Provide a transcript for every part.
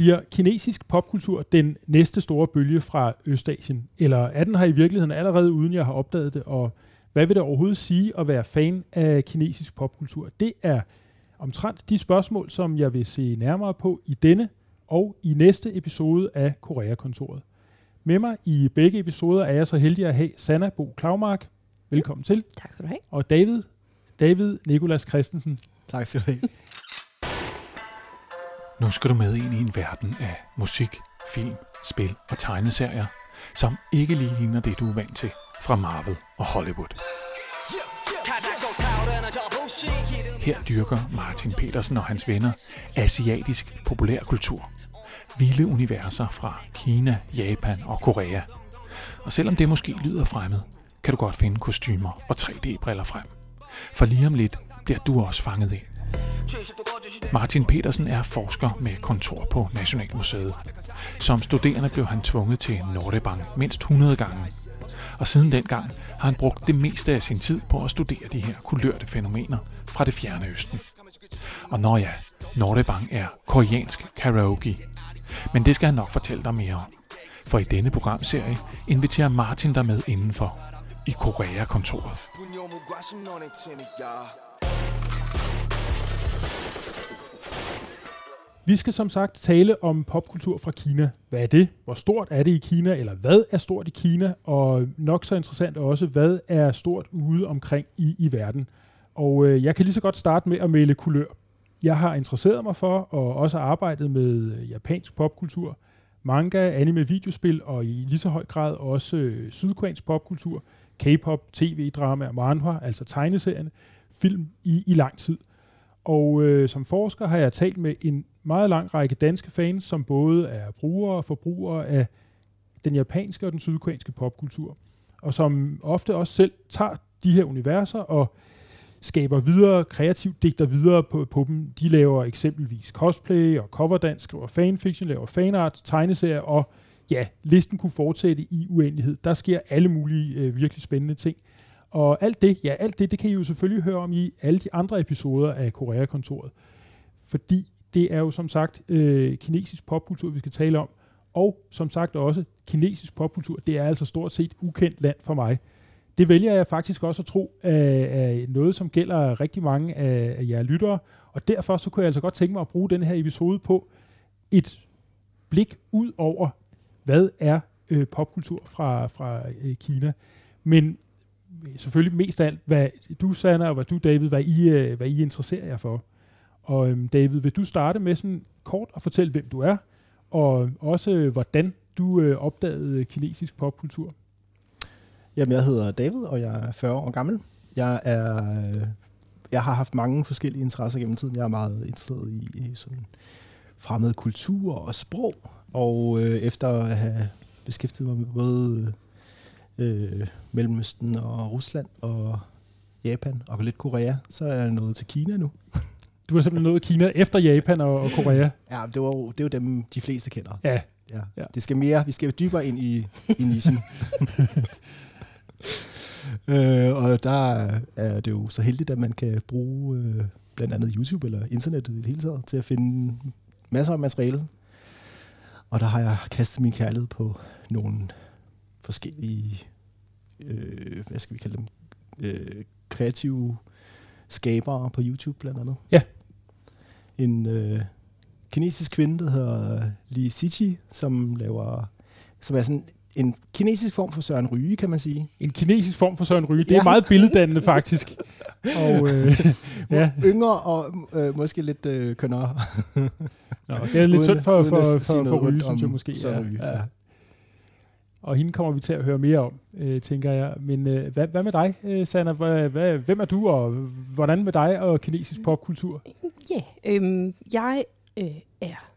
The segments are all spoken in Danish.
Bliver kinesisk popkultur den næste store bølge fra Østasien? Eller er den her i virkeligheden allerede uden jeg har opdaget det? Og hvad vil det overhovedet sige at være fan af kinesisk popkultur? Det er omtrent de spørgsmål, som jeg vil se nærmere på i denne og i næste episode af Korea-kontoret. Med mig i begge episoder er jeg så heldig at have Sanna Bo Klaumark. Velkommen til. Tak skal du have. Og David, David Nikolas Christensen. Tak skal du have. Nu skal du med ind i en verden af musik, film, spil og tegneserier, som ikke lige ligner det, du er vant til fra Marvel og Hollywood. Her dyrker Martin Petersen og hans venner asiatisk populærkultur. Vilde universer fra Kina, Japan og Korea. Og selvom det måske lyder fremmed, kan du godt finde kostymer og 3D-briller frem. For lige om lidt bliver du også fanget ind. Martin Petersen er forsker med kontor på Nationalmuseet. Som studerende blev han tvunget til Nordebang mindst 100 gange. Og siden dengang har han brugt det meste af sin tid på at studere de her kulørte fænomener fra det fjerne østen. Og når ja, Nordebang er koreansk karaoke. Men det skal han nok fortælle dig mere om. For i denne programserie inviterer Martin dig med indenfor i Korea-kontoret. Vi skal som sagt tale om popkultur fra Kina. Hvad er det? Hvor stort er det i Kina? Eller hvad er stort i Kina? Og nok så interessant også, hvad er stort ude omkring i, i verden? Og øh, jeg kan lige så godt starte med at male kulør. Jeg har interesseret mig for og også arbejdet med øh, japansk popkultur, manga, anime, videospil og i lige så høj grad også øh, sydkoreansk popkultur, K-pop, tv-drama, manhwa, altså tegneserierne, film i, i lang tid. Og øh, som forsker har jeg talt med en meget lang række danske fans, som både er brugere og forbrugere af den japanske og den sydkoreanske popkultur, og som ofte også selv tager de her universer og skaber videre, kreativt digter videre på, på dem. De laver eksempelvis cosplay og coverdans, skriver fanfiction, laver fanart, tegneserier, og ja, listen kunne fortsætte i uendelighed. Der sker alle mulige øh, virkelig spændende ting. Og alt det, ja, alt det, det kan I jo selvfølgelig høre om i alle de andre episoder af Korea-kontoret. Fordi det er jo som sagt øh, kinesisk popkultur, vi skal tale om. Og som sagt også, kinesisk popkultur, det er altså stort set ukendt land for mig. Det vælger jeg faktisk også at tro er, er noget, som gælder rigtig mange af, af jer lyttere. Og derfor så kunne jeg altså godt tænke mig at bruge den her episode på et blik ud over, hvad er øh, popkultur fra, fra øh, Kina. Men selvfølgelig mest af alt, hvad du, Sanna, og hvad du, David, hvad I, øh, hvad I interesserer jer for. Og øhm, David, vil du starte med sådan kort at fortælle, hvem du er, og øhm, også øh, hvordan du øh, opdagede kinesisk popkultur? Jamen, jeg hedder David, og jeg er 40 år gammel. Jeg er øh, jeg har haft mange forskellige interesser gennem tiden. Jeg er meget interesseret i, i sådan fremmed kultur og sprog, og øh, efter at have beskæftiget mig med både øh, øh, Mellemøsten og Rusland og Japan og lidt Korea, så er jeg nået til Kina nu. Du har simpelthen nået Kina efter Japan og, og Korea? Ja, det, var jo, det er jo dem, de fleste kender. Ja. ja. ja. Det skal mere, vi skal dybere ind i, i nissen. øh, og der er det jo så heldigt, at man kan bruge øh, blandt andet YouTube eller internettet i det hele taget til at finde masser af materiale. Og der har jeg kastet min kærlighed på nogle forskellige, øh, hvad skal vi kalde dem, øh, kreative skabere på YouTube blandt andet. Ja. En øh, kinesisk kvinde, der hedder Li Zichi, som laver, som er sådan en kinesisk form for Søren Ryge, kan man sige. En kinesisk form for Søren Ryge. Det er ja. meget billeddannende, faktisk. og, øh, ja. Yngre og øh, måske lidt øh, kønnere. Nå, det er lidt synd for, for, for, for, for Ryge, synes jeg måske. Søren Ryge, ja. ja. Og hende kommer vi til at høre mere om, øh, tænker jeg. Men øh, hvad, hvad med dig, øh, Sanna? Hvad, hvad, hvem er du, og hvordan med dig og kinesisk popkultur? Ja, yeah, øhm, jeg øh, er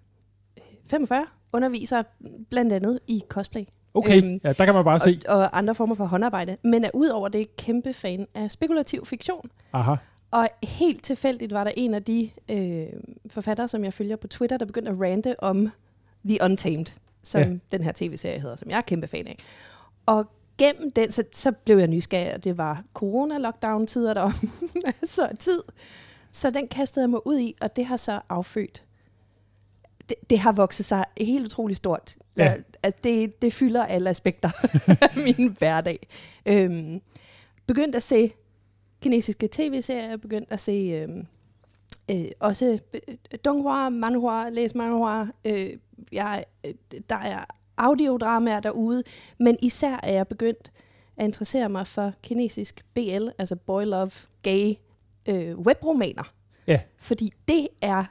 45, øh, underviser blandt andet i cosplay. Okay, øhm, ja, der kan man bare og, se. Og andre former for håndarbejde. Men er udover det kæmpe fan af spekulativ fiktion. Aha. Og helt tilfældigt var der en af de øh, forfattere, som jeg følger på Twitter, der begyndte at rante om The Untamed som ja. den her tv-serie hedder, som jeg er kæmpe fan af. Og gennem den, så, så blev jeg nysgerrig, og det var corona-lockdown-tider, der af tid. Så den kastede jeg mig ud i, og det har så affødt det, det har vokset sig helt utroligt stort. Ja. At det, det fylder alle aspekter af min hverdag. Øhm, begyndt at se kinesiske tv-serier, begyndt at se øhm, øh, også øh, donghua, manhua, læs manhua. Øh, jeg, øh, der er audiodramaer derude, men især er jeg begyndt at interessere mig for kinesisk BL, altså boy love, gay øh, webromaner. Ja. Fordi det er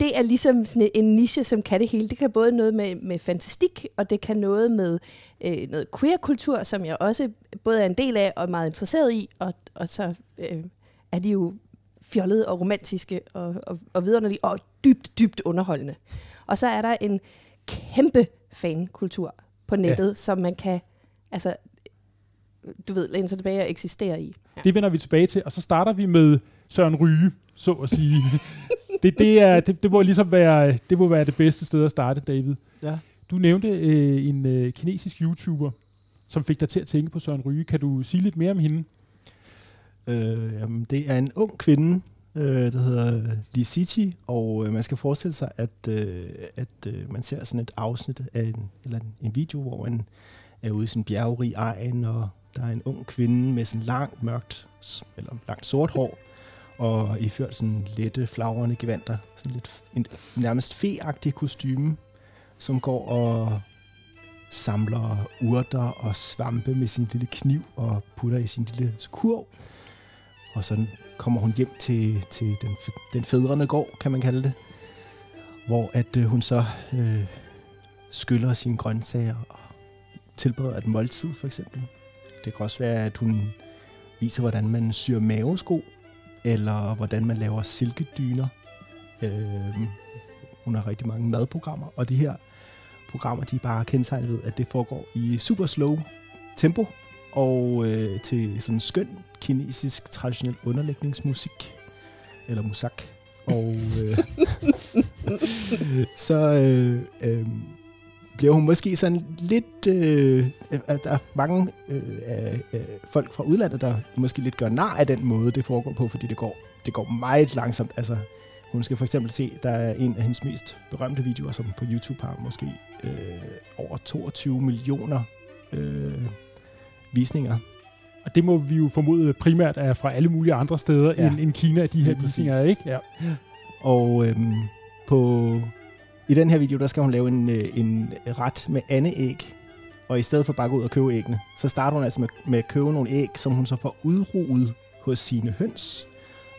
det er ligesom sådan en niche, som kan det hele. Det kan både noget med, med fantastik, og det kan noget med øh, noget queer-kultur, som jeg også både er en del af og er meget interesseret i. Og, og så øh, er de jo fjollede og romantiske og, og, og vidunderlige og dybt, dybt underholdende. Og så er der en kæmpe fankultur på nettet, ja. som man kan, altså, du ved, læne sig tilbage og eksistere i. Ja. Det vender vi tilbage til, og så starter vi med Søren Ryge, så at sige. det, det, er, det, det, må ligesom være, det må være det bedste sted at starte, David. Ja. Du nævnte øh, en øh, kinesisk YouTuber, som fik dig til at tænke på Søren Ryge. Kan du sige lidt mere om hende? Øh, jamen, det er en ung kvinde, øh, der hedder øh, Li City, og øh, man skal forestille sig, at, øh, at øh, man ser sådan et afsnit af en, eller en, en video, hvor man er ude i sin en bjergrig egen, og der er en ung kvinde med sådan langt mørkt, eller langt sort hår, og iført sådan lette, flagrende gevanter, sådan lidt en nærmest feagtig kostyme, som går og samler urter og svampe med sin lille kniv og putter i sin lille kurv. Og så kommer hun hjem til, til den, den fædrende gård, kan man kalde det. Hvor at øh, hun så øh, skyller sine grøntsager og tilbereder et måltid, for eksempel. Det kan også være, at hun viser, hvordan man syr mavesko, eller hvordan man laver silkedyner. Øh, hun har rigtig mange madprogrammer, og de her programmer, de er bare kendetegnet ved, at det foregår i super slow tempo, og øh, til sådan skøn kinesisk traditionel underlægningsmusik, eller musak. Og øh, så øh, øh, bliver hun måske sådan lidt... Øh, at der er mange øh, øh, folk fra udlandet, der måske lidt gør nar af den måde, det foregår på, fordi det går, det går meget langsomt. Altså, hun skal for eksempel se, der er en af hendes mest berømte videoer, som på YouTube har måske øh, over 22 millioner øh, visninger. Og det må vi jo formode primært er fra alle mulige andre steder ja. End, end Kina, de her visninger er, ikke? Ja. Og øhm, på, i den her video, der skal hun lave en, øh, en ret med andeæg. Og i stedet for bare at gå ud og købe æggene, så starter hun altså med, med at købe nogle æg, som hun så får udruet hos sine høns.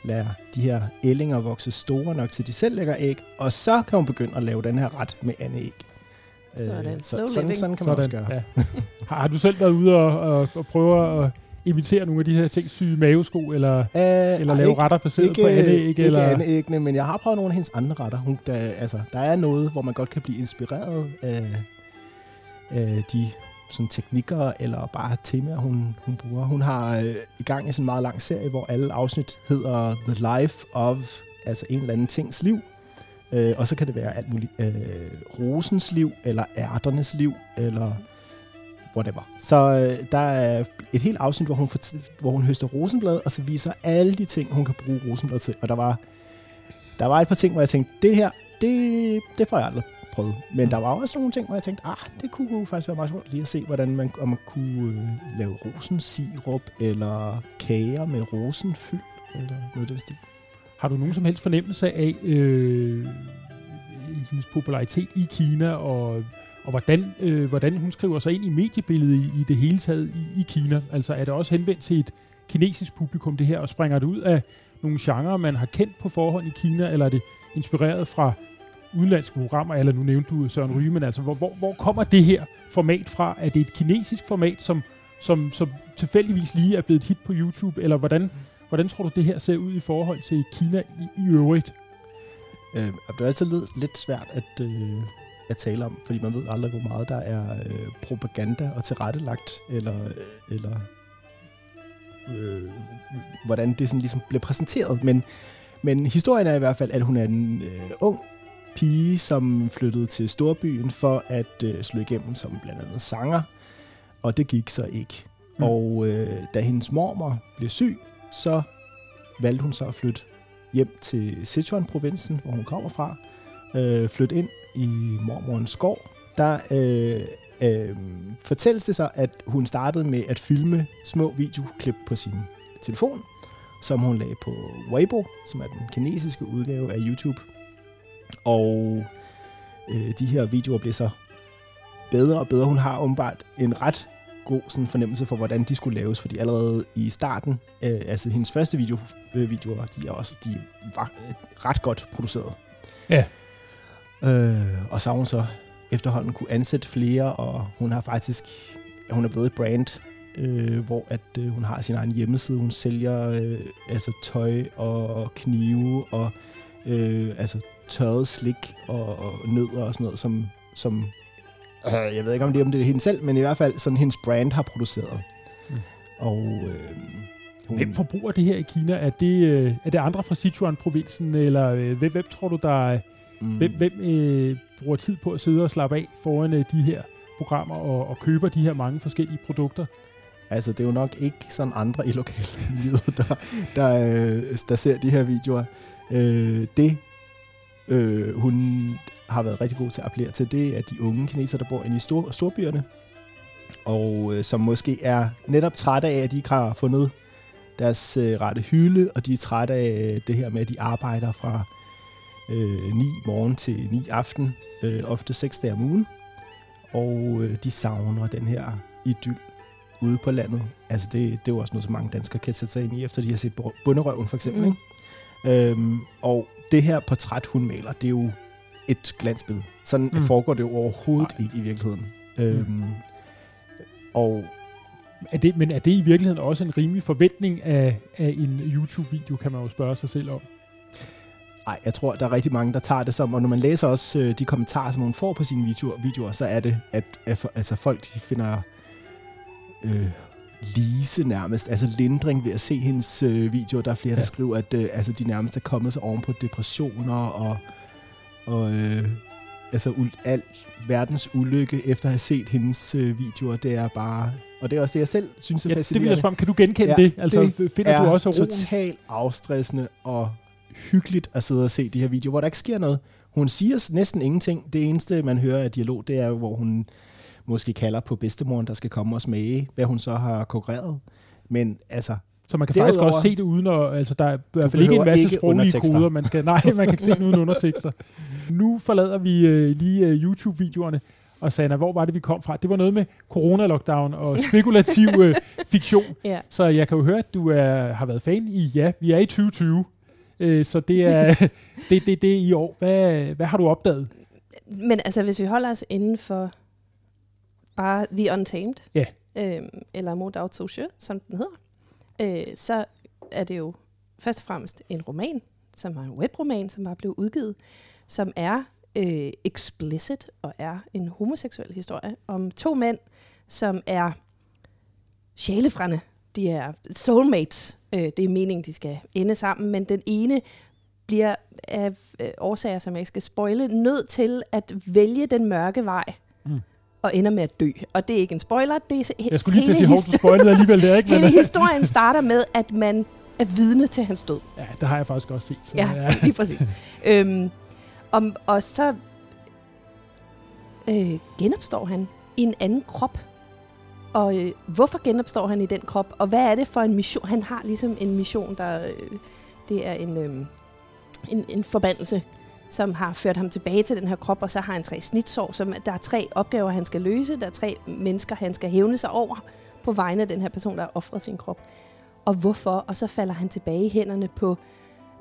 Lader de her ællinger vokse store nok til, de selv lægger æg. Og så kan hun begynde at lave den her ret med andeæg. Sådan. Slow så, sådan, sådan kan man også gøre. Ja. Har, har du selv været ude og, og, og prøve at imitere nogle af de her ting, syge mavesko, eller, Uh, eller lave ikke, retter baseret ikke, på andeæg? ikke eller? andeæggene, men jeg har prøvet nogle af hendes andre retter. Hun, der, altså, der er noget, hvor man godt kan blive inspireret af, af de sådan, teknikker eller bare temaer, hun, hun bruger. Hun har øh, i gang i sådan en meget lang serie, hvor alle afsnit hedder The Life of, altså en eller anden tings liv. Øh, og så kan det være alt muligt. Øh, rosens liv, eller ærternes liv, eller whatever. Så øh, der er et helt afsnit, hvor hun, for, hvor hun høster rosenblad, og så viser alle de ting, hun kan bruge rosenblad til. Og der var, der var et par ting, hvor jeg tænkte, det her, det, det får jeg aldrig prøvet. Men der var også nogle ting, hvor jeg tænkte, ah, det kunne jo faktisk være meget sjovt lige at se, hvordan man, om man kunne øh, lave rosensirup, eller kager med rosenfyld, eller noget af det stil. Har du nogen som helst fornemmelse af øh, hendes popularitet i Kina, og, og hvordan, øh, hvordan hun skriver sig ind i mediebilledet i, i det hele taget i, i Kina? Altså er det også henvendt til et kinesisk publikum, det her, og springer det ud af nogle genrer, man har kendt på forhånd i Kina, eller er det inspireret fra udenlandske programmer, eller nu nævnte du Søren Ryge, men altså, hvor, hvor, hvor kommer det her format fra? Er det et kinesisk format, som, som, som tilfældigvis lige er blevet et hit på YouTube, eller hvordan, hvordan tror du, det her ser ud i forhold til Kina i, i øvrigt? Øh, det er altid lidt, lidt svært at, øh, at tale om, fordi man ved aldrig, hvor meget der er øh, propaganda og tilrettelagt, eller, eller øh, hvordan det sådan ligesom bliver præsenteret. Men, men historien er i hvert fald, at hun er en øh, ung pige, som flyttede til storbyen for at øh, slå igennem som blandt andet sanger, og det gik så ikke. Mm. Mm. Og øh, da hendes mormor blev syg, så valgte hun så at flytte hjem til Sichuan-provinsen, hvor hun kommer fra, øh, flytte ind i Mormorens skov, der øh, øh, fortælles det sig, at hun startede med at filme små videoklip på sin telefon, som hun lagde på Weibo, som er den kinesiske udgave af YouTube. Og øh, de her videoer blev så bedre og bedre. Hun har åbenbart en ret god sådan, fornemmelse for, hvordan de skulle laves, fordi allerede i starten, øh, altså hendes første video, øh, videoer, de er også de var øh, ret godt produceret. Ja. Øh, og så har hun så efterhånden kunne ansætte flere, og hun har faktisk, hun er blevet et brand, øh, hvor at øh, hun har sin egen hjemmeside. Hun sælger øh, altså tøj og knive og øh, altså tørret slik og, og nødder og sådan noget, som, som øh, jeg ved ikke om det, om det er hende selv, men i hvert fald sådan hendes brand har produceret. Mm. Og øh, hun, Hvem forbruger det her i Kina? Er det, øh, er det andre fra Sichuan-provinsen, eller øh, hvem, hvem tror du, der er, mm, hvem, hvem øh, bruger tid på at sidde og slappe af foran øh, de her programmer og, og køber de her mange forskellige produkter? Altså, det er jo nok ikke sådan andre i lokalmiljøet, der, der, øh, der ser de her videoer. Øh, det, øh, hun har været rigtig god til at appellere til, det er de unge kinesere, der bor inde i stor, storbyerne, og øh, som måske er netop trætte af, at de ikke har fundet deres øh, rette hylde, og de er trætte af det her med, at de arbejder fra øh, 9 morgen til 9 aften, øh, ofte 6 dage om ugen, og øh, de savner den her idyll ude på landet. Altså det, det er jo også noget, som mange danskere kan sætte sig ind i, efter de har set Bunderøven for eksempel. Mm. Mm. Ikke? Øhm, og det her portræt, hun maler, det er jo et glansbillede. Sådan Mm. mm. foregår det jo overhovedet Nej. ikke i virkeligheden. Øhm, og Er det, men er det i virkeligheden også en rimelig forventning af, af en YouTube-video, kan man jo spørge sig selv om? Ej, jeg tror, der er rigtig mange, der tager det som, og når man læser også øh, de kommentarer, som hun får på sine videoer, videoer så er det, at, at for- altså, folk de finder øh, lise nærmest, altså lindring ved at se hendes øh, videoer. Der er flere, der Ja. skriver, at øh, altså, de nærmest er kommet sig oven på depressioner og, og øh, altså al verdens ulykke efter at have set hendes øh, videoer. Det er bare, og det er også det, jeg selv synes er Ja, det vil fascinerende jeg spørge om. Kan du genkende Ja, det? Altså, det finder er du også roen? totalt afstressende og hyggeligt at sidde og se de her videoer, hvor der ikke sker noget. Hun siger næsten ingenting. Det eneste, man hører af dialog, det er, hvor hun måske kalder på bedstemoren, der skal komme og smage, hvad hun så har konkurreret. Men altså, Så man kan faktisk Derudover- også se det uden at... Altså, der er i hvert fald ikke en masse ikke sproglige undertekster. koder, man skal... Nej, man kan se den uden undertekster. Nu forlader vi øh, lige øh, YouTube-videoerne. Og Sanna, hvor var det, vi kom fra? Det var noget med corona-lockdown og spekulativ øh, fiktion. Ja. Så jeg kan jo høre, at du er, har været fan i... Ja, vi er i 2020. Øh, så det er, det, det, det er i år. Hvad, hvad har du opdaget? Men altså, hvis vi holder os inden for bare The Untamed, Ja. øhm, eller Mo Dao Zhou Xue, som den hedder, øh, så er det jo først og fremmest en roman, som er en webroman, som var blevet udgivet, som er øh, explicit og er en homoseksuel historie om to mænd, som er sjælefrænde. De er soulmates. Øh, det er meningen, de skal ende sammen, men den ene bliver af øh, årsager, som jeg ikke skal spoile, nødt til at vælge den mørke vej Mm. og ender med at dø. Og det er ikke en spoiler. Det er Jeg skulle lige til at sige, hov, du spoilede alligevel det, ikke? Men, hele historien starter med, at man er vidne til hans død. ja, det har jeg faktisk også set. Så, Ja, lige præcis. øhm, om, og så øh, genopstår han i en anden krop. Og øh, hvorfor genopstår han i den krop? Og hvad er det for en mission? Han har ligesom en mission, der øh, det er en, øh, en, en forbandelse, som har ført ham tilbage til den her krop, og så har han tre snitsår, som der er tre opgaver, han skal løse. Der er tre mennesker, han skal hævne sig over på vegne af den her person, der har offret sin krop. Og hvorfor? Og så falder han tilbage i hænderne på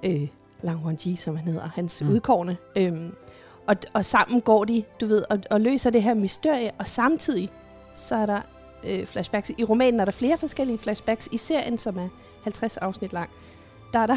øh, Lang som han hedder, hans mm. udkårne. Øhm, og, og sammen går de, du ved, og, og løser det her mysterie, og samtidig så er der øh, flashbacks. I romanen er der flere forskellige flashbacks. I serien, som er 50 afsnit lang, der er der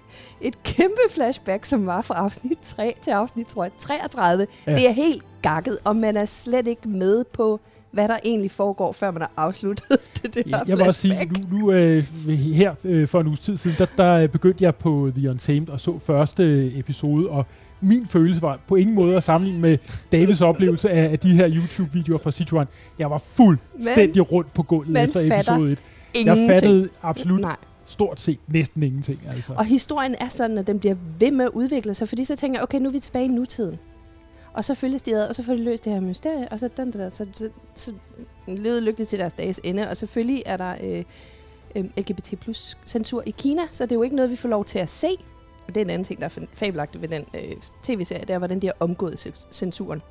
et kæmpe flashback, som var fra afsnit 3 til afsnit, tror jeg, 33. Ja. Det er helt gakket, og man er slet ikke med på, hvad der egentlig foregår, før man har afsluttet det, det Ja, her jeg vil også sige, nu, nu øh, her øh, for en uges tid siden, der, der begyndte jeg på The Untamed og så første episode, og min følelse var på ingen måde at sammenligne med Davids oplevelse af, af de her YouTube-videoer fra Sichuan. Jeg var fuldstændig rundt på gulvet efter episode 1. Jeg Ingenting. fattede absolut Nej. stort set næsten ingenting. Altså. Og historien er sådan, at den bliver ved med at udvikle sig, fordi så tænker jeg, okay, nu er vi tilbage i nutiden. Og så følges de ad, og så får de løst det her mysterie, og så, den der, så, så, så levede lykkeligt til deres dages ende. Og selvfølgelig er der øh, øh, LGBT plus censur i Kina, så det er jo ikke noget, vi får lov til at se. Og det er en anden ting, der er fabelagtigt ved den øh, tv-serie, det er, hvordan de har omgået censuren.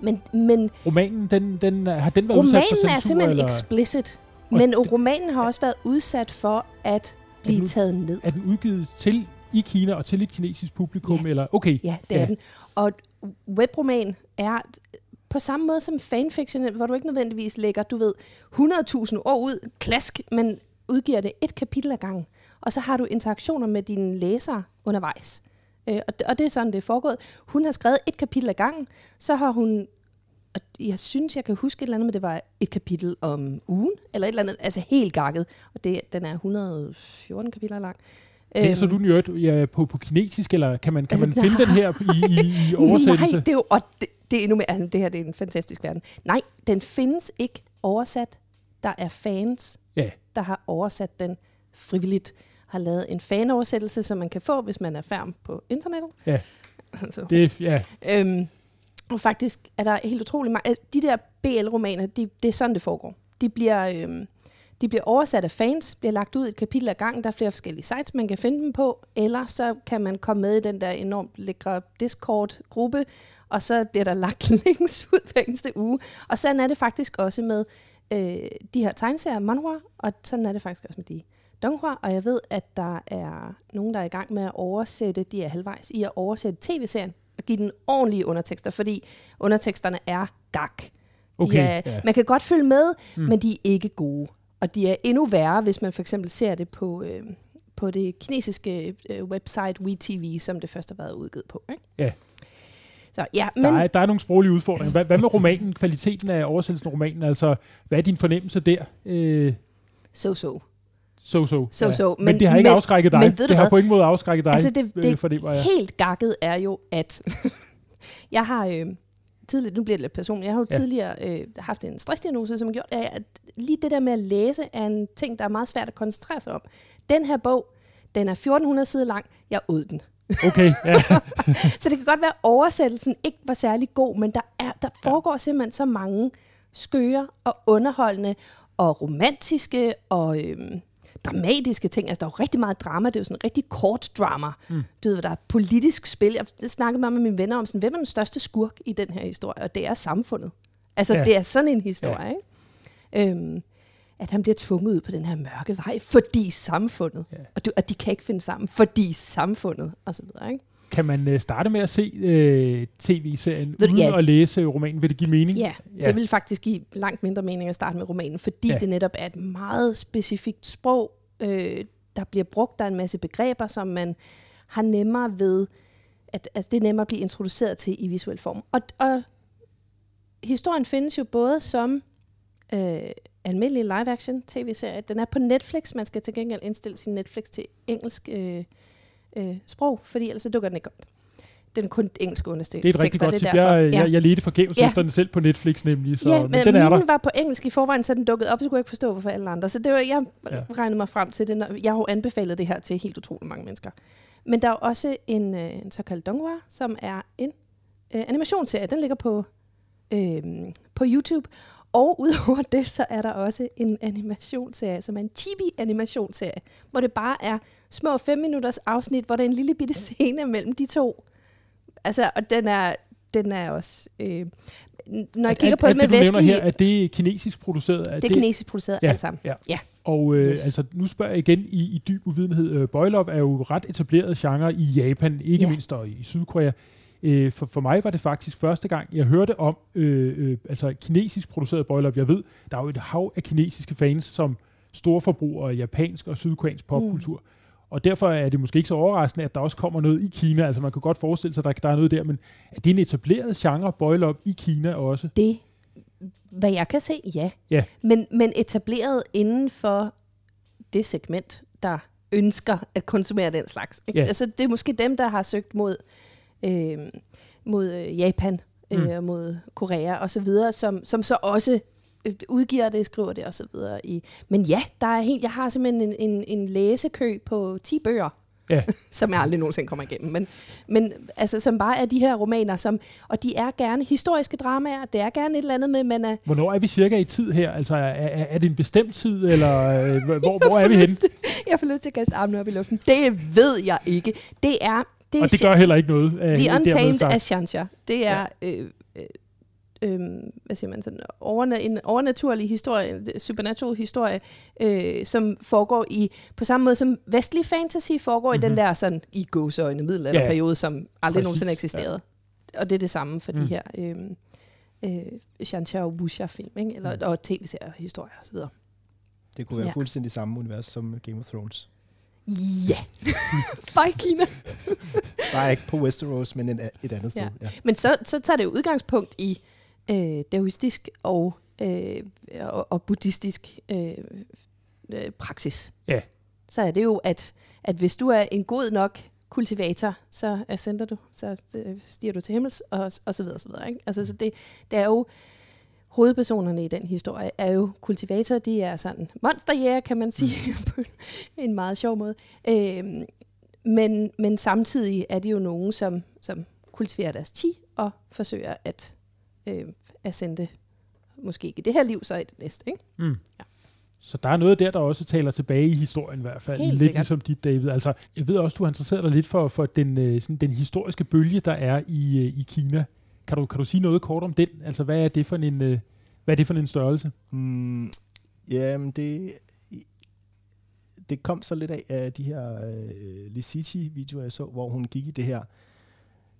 Men, men romanen, den, den, har den været udsat for censur? Romanen er simpelthen eller? explicit. Men det, romanen har også været udsat for at blive nu, taget ned. Er den udgivet til i Kina og til et kinesisk publikum? Ja. Eller? Okay. Ja, det ja. er den. Og webroman er på samme måde som fanfiction, hvor du ikke nødvendigvis lægger, du ved, 100.000 år ud, klask, men udgiver det et kapitel ad gangen. Og så har du interaktioner med dine læsere undervejs. Øh, og, det, og det er sådan, det er foregået. Hun har skrevet et kapitel ad gangen, så har hun og jeg synes, jeg kan huske et eller andet, men det var et kapitel om ugen, eller et eller andet, altså helt gakket. Og det, den er 114 kapitler lang. Læser du den jo ja, på, på kinesisk, eller kan man, kan man finde den her i, i, i oversættelse? Nej, det er jo, og det, det er endnu mere, altså, det her det er en fantastisk verden. Nej, den findes ikke oversat. Der er fans, ja. der har oversat den frivilligt. Har lavet en fanoversættelse, som man kan få, hvis man er færm på internettet. Ja, altså, det, ja. Øhm, og faktisk er der helt utrolig mange... Altså, de der BL-romaner, de, det er sådan, det foregår. De bliver, øhm, de bliver oversat af fans, bliver lagt ud et kapitel ad gangen. Der er flere forskellige sites, man kan finde dem på. Eller så kan man komme med i den der enormt lækre Discord-gruppe, og så bliver der lagt links ud hver eneste uge. Og sådan er det faktisk også med øh, de her tegneserier, manhua, og sådan er det faktisk også med de donghua. Og jeg ved, at der er nogen, der er i gang med at oversætte, de er halvvejs i at oversætte tv-serien at give den ordentlige undertekster, fordi underteksterne er gak. De okay, er, ja. Man kan godt følge med, mm. men de er ikke gode. Og de er endnu værre, hvis man for eksempel ser det på, øh, på det kinesiske øh, website WeTV, som det først har været udgivet på. Ikke? Ja. Så, ja, men der, er, der er nogle sproglige udfordringer. Hvad, hvad med romanen, kvaliteten af oversættelsen af romanen? Altså, hvad er din fornemmelse der? Øh, So-so. So-so. So, ja. Men, men det har ikke men, afskrækket dig. Men det har på ingen måde afskrækket dig. Altså det, det øh, for det, var, ja. helt gakket er jo, at jeg har øh, tidligere, nu bliver det lidt personligt, jeg har jo ja. tidligere øh, haft en stressdiagnose, som har gjort, at lige det der med at læse er en ting, der er meget svært at koncentrere sig om. Den her bog, den er 1400 sider lang, jeg åd den. Okay, ja. så det kan godt være, at oversættelsen ikke var særlig god, men der, er, der foregår ja. simpelthen så mange skøre og underholdende og romantiske og... Øh, dramatiske ting. Altså, der er jo rigtig meget drama. Det er jo sådan en rigtig kort drama. Mm. Du ved, der er politisk spil. Jeg snakkede meget med mine venner om, sådan, hvem er den største skurk i den her historie? Og det er samfundet. Altså, ja. det er sådan en historie, ja. ikke? Øhm, at han bliver tvunget ud på den her mørke vej, fordi samfundet. Ja. Og, du, og de kan ikke finde sammen, fordi samfundet, og så videre, ikke? Kan man øh, starte med at se øh, tv-serien uden ja. at læse romanen? Vil det give mening? Ja, ja, det vil faktisk give langt mindre mening at starte med romanen, fordi ja. det netop er et meget specifikt sprog. Øh, der bliver brugt, der er en masse begreber, som man har nemmere ved, at altså, det er nemmere at blive introduceret til i visuel form. Og, og historien findes jo både som øh, almindelig live-action tv-serie. Den er på Netflix. Man skal til gengæld indstille sin Netflix til engelsk øh, øh, sprog, fordi ellers så dukker den ikke op. Den er kun engelsk understøttet. Det er et rigtig godt tip. Jeg, ja. jeg, jeg ledte forgæves ja. efter den selv på Netflix nemlig, så ja, men, men den er der. var på engelsk i forvejen, så den dukkede op, så kunne jeg ikke forstå, hvorfor alle andre. Så det var, jeg ja. regnede mig frem til det. Når, jeg har jo anbefalet det her til helt utroligt mange mennesker. Men der er også en, øh, en såkaldt donghua, som er en øh, animationsserie. Den ligger på, øh, på YouTube. Og udover det, så er der også en animationsserie, som er en chibi-animationsserie, hvor det bare er små 5 minutters afsnit, hvor der er en lille bitte scene mellem de to. Altså, og den er, den er også... Øh, når jeg kigger på alt det med vestlige... her, er det kinesisk produceret? Er det er det, kinesisk produceret, ja, alt sammen. Ja. ja. Og øh, yes. altså, nu spørger jeg igen i, i dyb uvidenhed. Øh, Boylove er jo ret etableret genre i Japan, ikke ja. mindst og i Sydkorea. Øh, for, for mig var det faktisk første gang, jeg hørte om øh, øh, altså kinesisk produceret boiler Jeg ved, der er jo et hav af kinesiske fans, som store forbrugere af japansk og sydkoreansk popkultur. Mm. Og derfor er det måske ikke så overraskende, at der også kommer noget i Kina. Altså man kan godt forestille sig, at der, der er noget der, men er det en etableret genre, boil up i Kina også? Det, hvad jeg kan se, ja. ja. Men, men etableret inden for det segment, der ønsker at konsumere den slags. Ikke? Ja. Altså, det er måske dem, der har søgt mod øh, mod øh, Japan, øh, mm. mod Korea og så videre, som, som så også øh, udgiver det, skriver det og så videre. I. Men ja, der er helt, jeg har simpelthen en, en, en læsekø på 10 bøger Ja. som jeg aldrig nogensinde kommer igennem. Men, men altså, som bare er de her romaner, som, og de er gerne historiske dramaer, det er gerne et eller andet med, man er... Hvornår er vi cirka i tid her? Altså, er, er, er det en bestemt tid, eller øh, hvor, hvor er vi henne? Jeg får lyst til at kaste armene op i luften. Det ved jeg ikke. Det er... Det Og det gør heller ikke noget. Øh, The Untamed af. Det er... Øh, øh, øh, hvad siger man sådan, overna- en overnaturlig historie, en supernatural historie, øh, som foregår i, på samme måde som vestlig fantasy foregår mm-hmm. i den Mhm. der sådan, i gåseøjne middelalderperiode, ja, som aldrig præcis, nogensinde eksisterede. Ja. Og det er det samme for mm. de her øh, øh, Shansha og Wusha-film, ikke? Eller, Mm. og tv-serier, historier osv. Det kunne være Ja. ja. fuldstændig samme univers som Game of Thrones. Ja! Bare i Kina. Bare ikke på Westeros, men en, et andet sted. Ja. Ja. Men så, så tager det jo udgangspunkt i øh, daoistisk og, øh, og, og buddhistisk øh, øh, praksis. Ja. Så er det jo, at, at hvis du er en god nok kultivator, så ascender du, så øh, stiger du til himmels, og, og så videre, og så videre. Ikke? Altså, så det, det er jo, hovedpersonerne i den historie er jo kultivatorer, de er sådan monsterjæger, kan man sige, på en meget sjov måde. Øhm, men, men samtidig er de jo nogen, som, som kultiverer deres chi og forsøger at øh, ascende, måske ikke i det her liv, så i det næste. Ikke? Mm. Ja. Så der er noget der, der også taler tilbage i historien i hvert fald. Helt lidt sikkert. ligesom dit, David. Altså, jeg ved også, du har interesseret dig lidt for, for den, øh, sådan, den historiske bølge, der er i, øh, i Kina. Kan du, kan du sige noget kort om den? Altså, hvad er det for en, øh, hvad er det for en størrelse? Mm, jamen, det, det kom så lidt af, af de her øh, Lisichi-videoer, jeg så, hvor hun gik i det her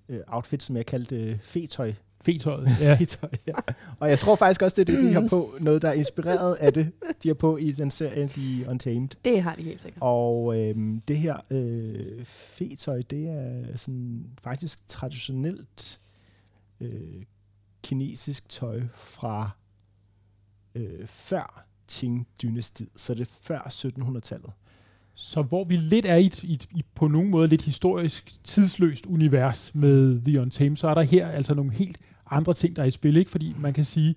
øh, outfit, som jeg kaldte øh, fetøj. Fetøjet. Ja. Fetøj, ja. Og jeg tror faktisk også, det er det, de har på. Noget, der er inspireret af det, de har på i den serie The Untamed. Det har de helt sikkert. Og øhm, det her øh, fetøj, det er sådan faktisk traditionelt øh, kinesisk tøj fra øh, før Qing-dynastiet, så det er før 1700-tallet. Så hvor vi lidt er i, et, i, et, på nogen måde lidt historisk tidsløst univers med The Untamed, så er der her altså nogle helt andre ting, der er i spil. Ikke? Fordi man kan sige,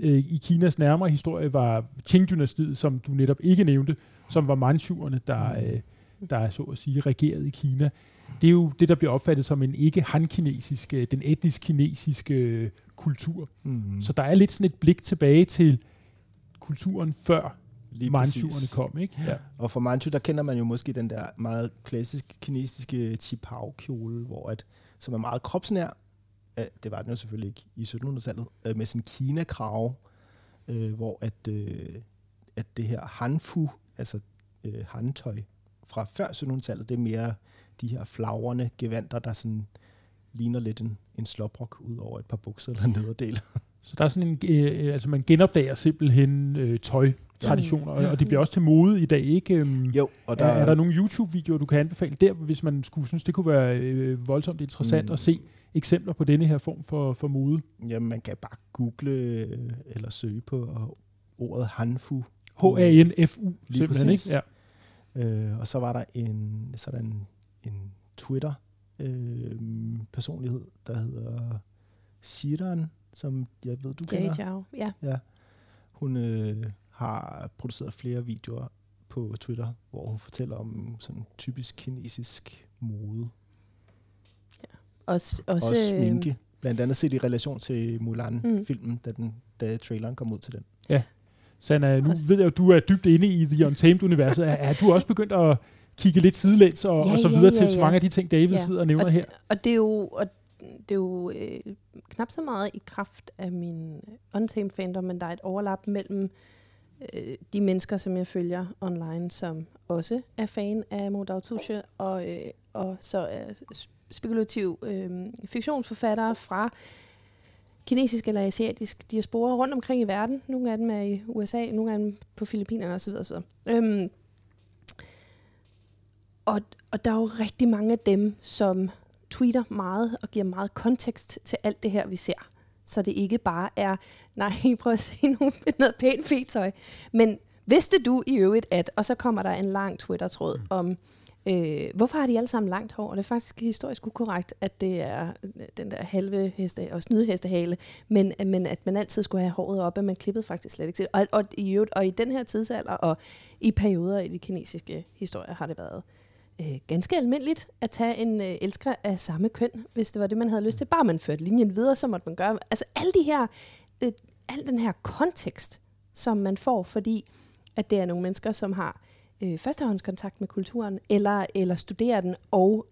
øh, i Kinas nærmere historie var Qing-dynastiet, som du netop ikke nævnte, som var manchuerne, der, øh, der så at sige regerede i Kina. Det er jo det, der bliver opfattet som en ikke han-kinesisk, øh, den etnisk kinesiske øh, kultur. Mm. Så der er lidt sådan et blik tilbage til kulturen før Lige manchuerne kom. Ikke? Ja. Og for Manchu, der kender man jo måske den der meget klassisk kinesiske Qipao-kjole, hvor at, som er meget kropsnær. Det var den jo selvfølgelig ikke i 1700-tallet, øh, med sin Kina-krave, øh, hvor at, at det her hanfu, altså øh, handtøj fra før 1700-tallet, det er mere de her flagrende gevanter, der sådan ligner lidt en, en sloprok ud over et par bukser eller nederdel. Så der er sådan en, øh, øh, altså man genopdager simpelthen øh, tøj-traditioner, og, og det bliver også til mode i dag, ikke? Øhm, Jo, og der, er, er der nogle YouTube-videoer, du kan anbefale der, hvis man skulle synes, det kunne være øh, voldsomt interessant Mm. at se eksempler på denne her form for, for mode? Jamen, man kan bare google øh, eller søge på ordet hanfu. H-A-N-F-U, Lige simpelthen, præcis. ikke? Ja. Øh, og så var der en, så der en, Twitter øh, personlighed, der hedder Siran, som jeg ved, du kender. Chao. Ja. Hun øh, har produceret flere videoer på Twitter, hvor hun fortæller om sådan typisk kinesisk mode Også, og også, sminke. Blandt andet set i relation til Mm. Mulan-filmen, da, den, da traileren kom ud til den. Sanna, nu ved jeg jo, du er dybt inde i The Untamed-universet. Er, er du også begyndt at kigge lidt sidelæns og, Ja, og så ja, videre ja, til så ja. mange af de ting, David Ja. sidder og nævner her? Og det er jo, og det er jo øh, knap så meget i kraft af min Untamed fandom, men der er et overlap mellem øh, de mennesker, som jeg følger online, som også er fan af Modau Tusche, og, øh, og så er spekulativ øh, fiktionsforfattere fra kinesisk eller asiatisk diaspora rundt omkring i verden. Nogle af dem er i USA, nogle af dem på Filippinerne osv. osv. Øhm, og, og der er jo rigtig mange af dem, som tweeter meget og giver meget kontekst til alt det her, vi ser. Så det ikke bare er, nej, prøv at se nu noget pænt fetøj. Men vidste du i øvrigt, at, og så kommer der en lang Twitter-tråd mm. om, øh, hvorfor har de alle sammen langt hår? Og det er faktisk historisk ukorrekt, at det er øh, den der halve heste, og snydehestehale, men, øh, men at man altid skulle have håret op, at man klippede faktisk slet ikke. Og, og, i øvrigt, og i den her tidsalder, og i perioder i de kinesiske historier, har det været øh, ganske almindeligt at tage en øh, elsker af samme køn, hvis det var det, man havde lyst til. Bare man førte linjen videre, så måtte man gøre... Altså alle de her... Øh, al den her kontekst, som man får, fordi at det er nogle mennesker, som har øh, førstehåndskontakt med kulturen, eller, eller studerer den, og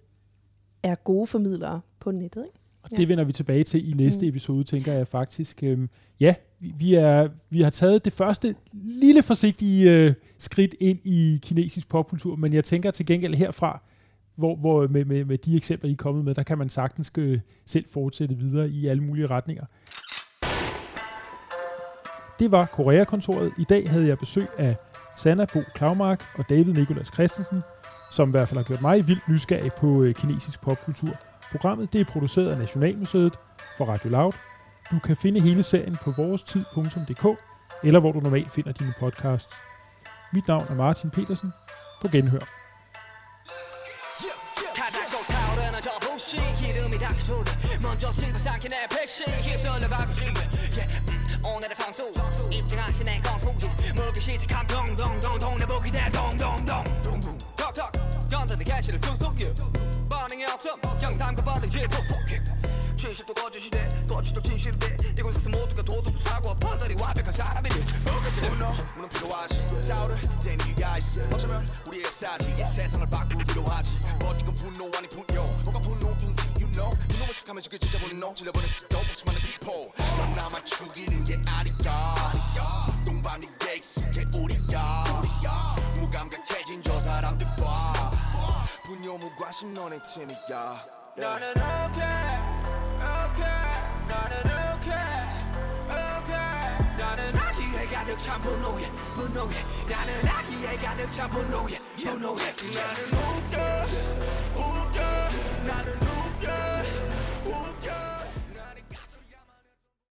er gode formidlere på nettet. Ikke? Og det vender vi tilbage til i næste mm. episode, tænker jeg faktisk. Øhm, ja, vi, er, vi har taget det første lille forsigtige øh, skridt ind i kinesisk popkultur, men jeg tænker til gengæld herfra, hvor, hvor med, med, med de eksempler, I er kommet med, der kan man sagtens øh, selv fortsætte videre i alle mulige retninger. Det var Korea-kontoret. I dag havde jeg besøg af Sanna Bo Klaumark og David Nikolas Christensen, som i hvert fald har gjort mig vildt nysgerrig på øh, kinesisk popkultur. Programmet det er produceret af Nationalmuseet for Radio Loud. Du kan finde hele serien på vorestid.dk, eller hvor du normalt finder dine podcasts. Mit navn er Martin Petersen. På genhør. 먼저 질투삼킨 내 백신 휩쓸려가고 싶네 오늘의 성수. 입증하신 내 건수 먹기 시작한 동동동 동네 보기 대 동동동. 톡톡. 연단의 개시를 툭툭 반응이 없어. 영담과 푹푹 진실도 거짓도 진실이돼 이곳에서 모두가 도둑 사고 판단이 완벽한 사람이니. 문어 문은 필요하지. 타오를 땐 이유가 있어. 어쩌면 우리의 역사지. 이 세상을 바꾸기로 하지. 버티고 분노 아니 분노. 뭐가 분노인지 you know. 분노를 축하면 지게 진짜 분노 질러버린 스톱 수많은 people. 넌 나만 죽이는 게 아니야. 동방의 익숙해 우리야. 무감각해진 저 사람들 봐 분노 무관심 너네 팀이야. 너는 okay okay 나는 아기에 가득 찬 분노에 분노에 나는 아기에 가득 찬 분노에 분노에 나는 웃겨 웃겨 나는 웃겨